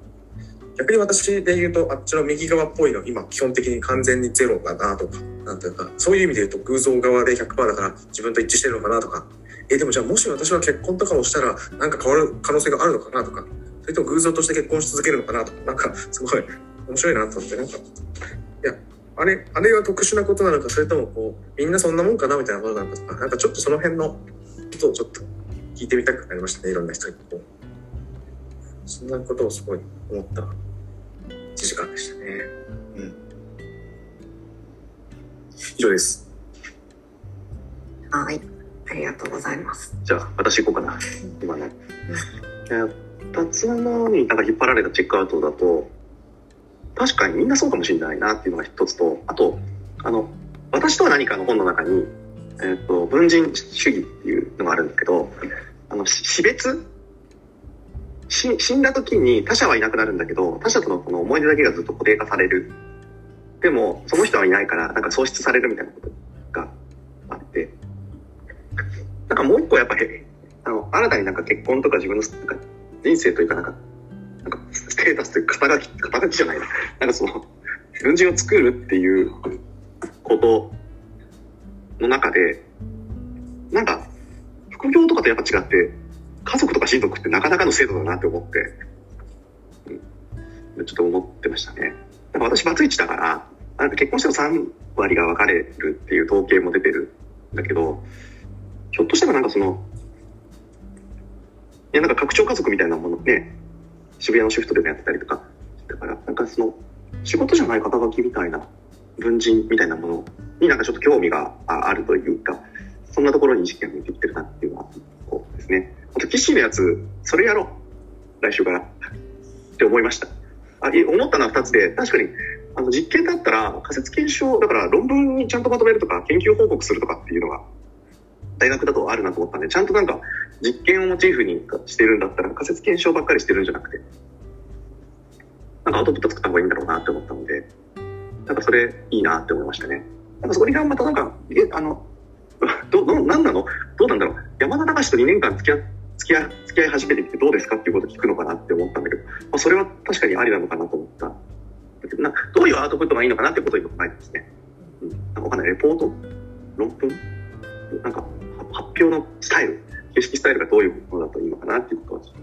逆に私で言うとあっちの右側っぽいの今基本的に完全にゼロだなとか。なんというかそういう意味で言うと偶像側で100%だから自分と一致してるのかなとか。えでもじゃあもし私は結婚とかをしたらなんか変わる可能性があるのかなとか。それとも偶像として結婚し続けるのかなとか。なんかすごい面白いなと思って。なんかいやあれあれは特殊なことなのかそれともこうみんなそんなもんかなみたいなことなのかとか。なんかちょっとその辺のことをちょっと聞いてみたくなりましたねいろんな人に。そんなことをすごい思った1時間でしたね。うん。以上です。はい。ありがとうございます。じゃあ、私行こうかな。今ね。二つのになんか引っ張られたチェックアウトだと、確かにみんなそうかもしれないなっていうのが一つと、あと、あの、私とは何かの本の中に、えっ、と、文人主義っていうのがあるんだけど、あの、し死別し死んだ時に他者はいなくなるんだけど、他者とのこの思い出だけがずっと固定化される。でも、その人はいないから、なんか喪失されるみたいなことがあって、なんかもう一個やっぱり、あの、新たになんか結婚とか自分のなんか人生というかなんか、なんかステータスというか肩書き、肩書きじゃないな。なんかその、文人を作るっていうことの中で、なんか、副業とかとやっぱ違って、家族とか親族ってなかなかの制度だなって思って、うん、ちょっと思ってましたね。なんか私バツイチだから、なんか結婚しても3割が別れるっていう統計も出てるんだけど、ひょっとしたらなんかその、いやなんか拡張家族みたいなものね、渋谷のシフトでもやってたりとか、だからなんかその、仕事じゃない肩書きみたいな文人みたいなものになんかちょっと興味があるというか、そんなところに意識が向いていってるなっていうのは、こうですね。あと、岸のやつ、それやろう。来週から。って思いました。あ思ったのは2つで、確かに、あの、実験だったら、仮説検証、だから論文にちゃんとまとめるとか、研究報告するとかっていうのが、大学だとあるなと思ったんで、ちゃんとなんか、実験をモチーフにしてるんだったら、仮説検証ばっかりしてるんじゃなくて、なんかアウトプット作った方がいいんだろうなって思ったので、なんかそれいいなって思いましたね。なんかそれがまたなんか、え、あの、ど、ど、なんなの？どうなんだろう？山田隆と2年間付き合って付き合い、付き合い始めてきてどうですかっていうことを聞くのかなって思ったんだけど、まあ、それは確かにありなのかなと思った。だけどな、どういうアウトプットがいいのかなってことを今考えてますね。うん。なんかわかんない。レポート？論文？なんか、発表のスタイル？形式スタイルがどういうものだといいのかなっていうことは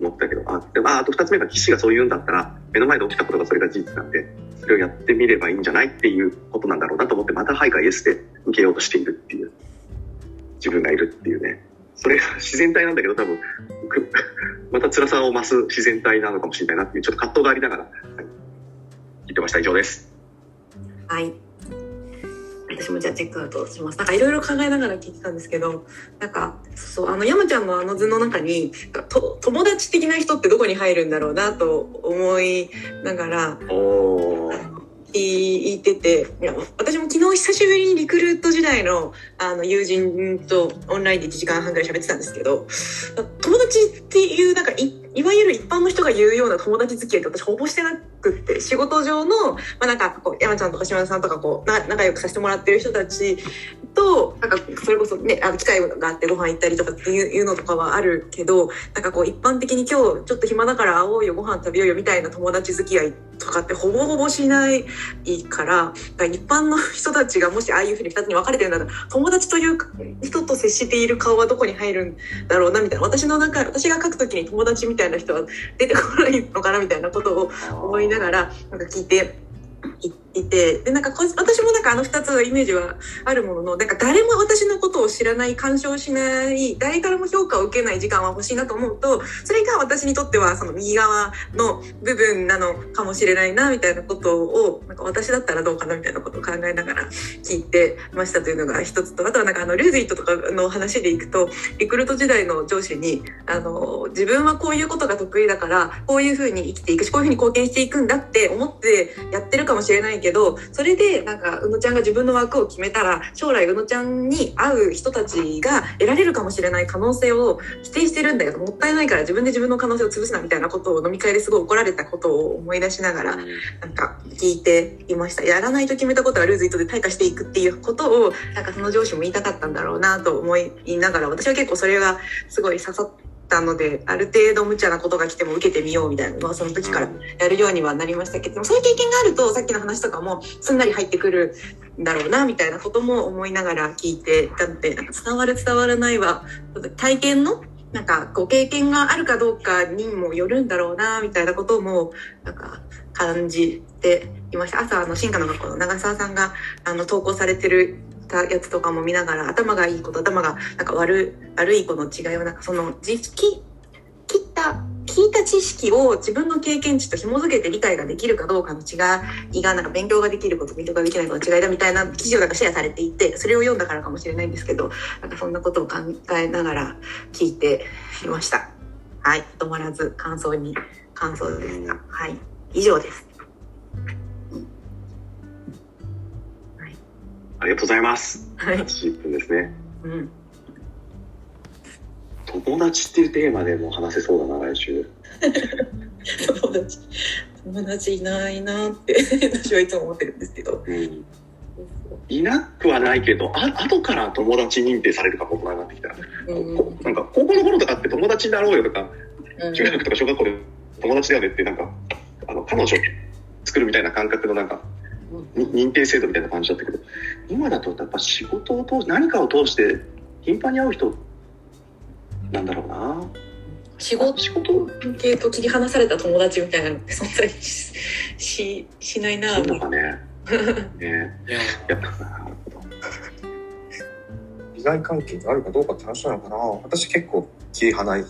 思ったけど、あ、でああと二つ目が騎士がそう言うんだったら、目の前で起きたことがそれが事実なんで、それをやってみればいいんじゃないっていうことなんだろうなと思って、またはいかイエスで受けようとしているっていう、自分がいるっていうね。それが自然体なんだけど、多分、また辛さを増す自然体なのかもしれないなっていう、ちょっと葛藤がありながら、はい、言ってました。以上です。はい。私もじゃあチェックアウトします。なんかいろいろ考えながら聞いてたんですけど、なんか、そう、あの、山ちゃんのあの図の中に、と友達的な人ってどこに入るんだろうなと思いながら、言ってて、私も昨日久しぶりにリクルート時代のあの友人とオンラインで1時間半ぐらい喋ってたんですけど、友達っていうなんか一いわゆる一般の人が言うような友達付き合いって私ほぼしてなくって、仕事上の、まあなんかこう、山ちゃんとか島田さんとかこう、な仲良くさせてもらってる人たちと、なんかそれこそね、あの機会があってご飯行ったりとかっていうのとかはあるけど、なんかこう一般的に今日ちょっと暇だから会おうよ、ご飯食べようよみたいな友達付き合いとかってほぼほぼしないから、から一般の人たちがもしああいうふうに二つに分かれてるんだったら、友達という人と接している顔はどこに入るんだろうなみたいな、私の中、私が書くときに友達みたいなたいな人は出てこないのかなみたいなことを思いながらなんか聞いていてでなんか私もなんかあの2つのイメージはあるもののなんか誰も私のことを知らない干渉しない誰からも評価を受けない時間は欲しいなと思うとそれが私にとってはその右側の部分なのかもしれないなみたいなことをなんか私だったらどうかなみたいなことを考えながら聞いてましたというのが一つとあとはなんかあのルーズイットとかの話でいくとリクルート時代の上司にあの自分はこういうことが得意だからこういうふうに生きていくしこういうふうに貢献していくんだって思ってやってるかもしれない。けどそれでなんか宇野ちゃんが自分の枠を決めたら将来宇野ちゃんに会う人たちが得られるかもしれない可能性を否定してるんだよ。もったいないから自分で自分の可能性を潰すなみたいなことを飲み会ですごい怒られたことを思い出しながらなんか聞いていました。やらないと決めたことはルーズイットで退化していくっていうことをなんかその上司も言いたかったんだろうなと思いながら私は結構それがすごい刺さってたのである程度無茶なことが来ても受けてみようみたいなのはその時からやるようにはなりましたけどそういう経験があるとさっきの話とかもすんなり入ってくるんだろうなみたいなことも思いながら聞いていたので伝わる伝わらないは体験のなんかご経験があるかどうかにもよるんだろうなみたいなこともなんか感じていました。朝あの進化の学校の長澤さんがあの投稿されてるたやつとかも見ながら頭がいい子と頭がなんか悪悪い子の違いをなんかその知識切った聞いた知識を自分の経験値と紐づけて理解ができるかどうかの違いがなんか勉強ができること勉強ができないことの違いだみたいな記事をなんかシェアされていてそれを読んだからかもしれないんですけどなんかそんなことを考えながら聞いていました。はい止まらず感想に感想ですがはい。以上です。ありがとうございます。はい。8分ですね。うん。友達っていうテーマでも話せそうだな、来週。友達、友達いないなって 私はいつも思ってるんですけど。うん。いなくはないけど、あ後から友達認定されるかも大人になってきたら、うん、なんか高校の頃とかって友達になろうよとか、うん、中学とか小学校で友達だよねってなんか、あの、彼女作るみたいな感覚のなんか、認定制度みたいな感じだったけど今だとやっぱ仕事を通して何かを通して頻繁に会う人なんだろうな。仕事？仕事系と切り離された友達みたいなのって存在しししないな。そうかね。ね。や。っぱ利害関係があるかどうかって話なのかな。私結構切り離い。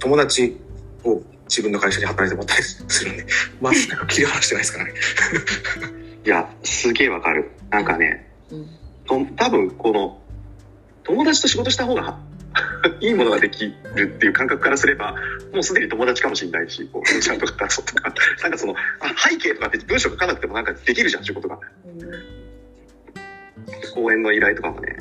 友達を自分の会社に働いてもらったりするんで、まあ、なんか切り離してないですからね。いや、すげえわかる。なんかね、うんと多分この、友達と仕事した方が いいものができるっていう感覚からすれば、もうすでに友達かもしれないし、こう、ちゃんとかとか、なんかその、あ背景とかって文章書かなくてもなんかできるじゃん、仕事が。講演の依頼とかもね。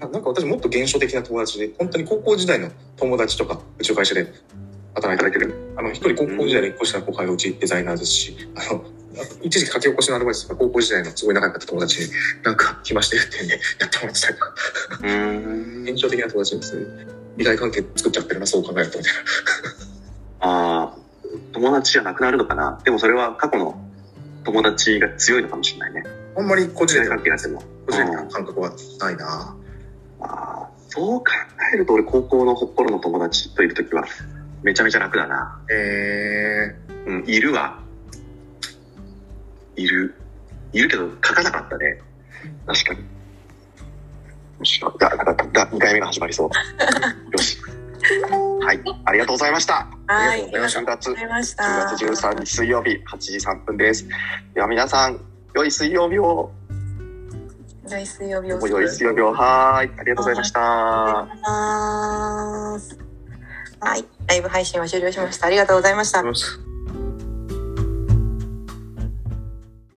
ななんか私もっと現象的な友達で、本当に高校時代の友達とか、うちの会社で働いてる。あの、一人高校時代で一個下の後輩がうちデザイナーですし、あの、一時期書き起こしのアドバイスとか高校時代のすごい仲良かった友達に、なんか暇してるってんでやってもらってたりとか、うーん現象的な友達ですね。利害関係作っちゃってるな、そう考えるとみたいな。ああ、友達じゃなくなるのかな。でもそれは過去の友達が強いのかもしれないね。あんまり個人的な関係なくても。個人的な感覚はないな。ああ、そう考えると俺高校の頃の友達といるときはめちゃめちゃ楽だな。えうん、いるわ。いる。いるけど書かなかったね。確かに。よし、だ、だ、だ、だ、2回目が始まりそう。よし。はい、ありがとうございました。はい、ありがとうございました10月、ありがとうございました。10月13日水曜日8時3分です。では皆さん、良い水曜日を。良い水曜日を。良い水曜日を。はーい。ありがとうございました。はい、ライブ配信は終了しました。ありがとうございました、。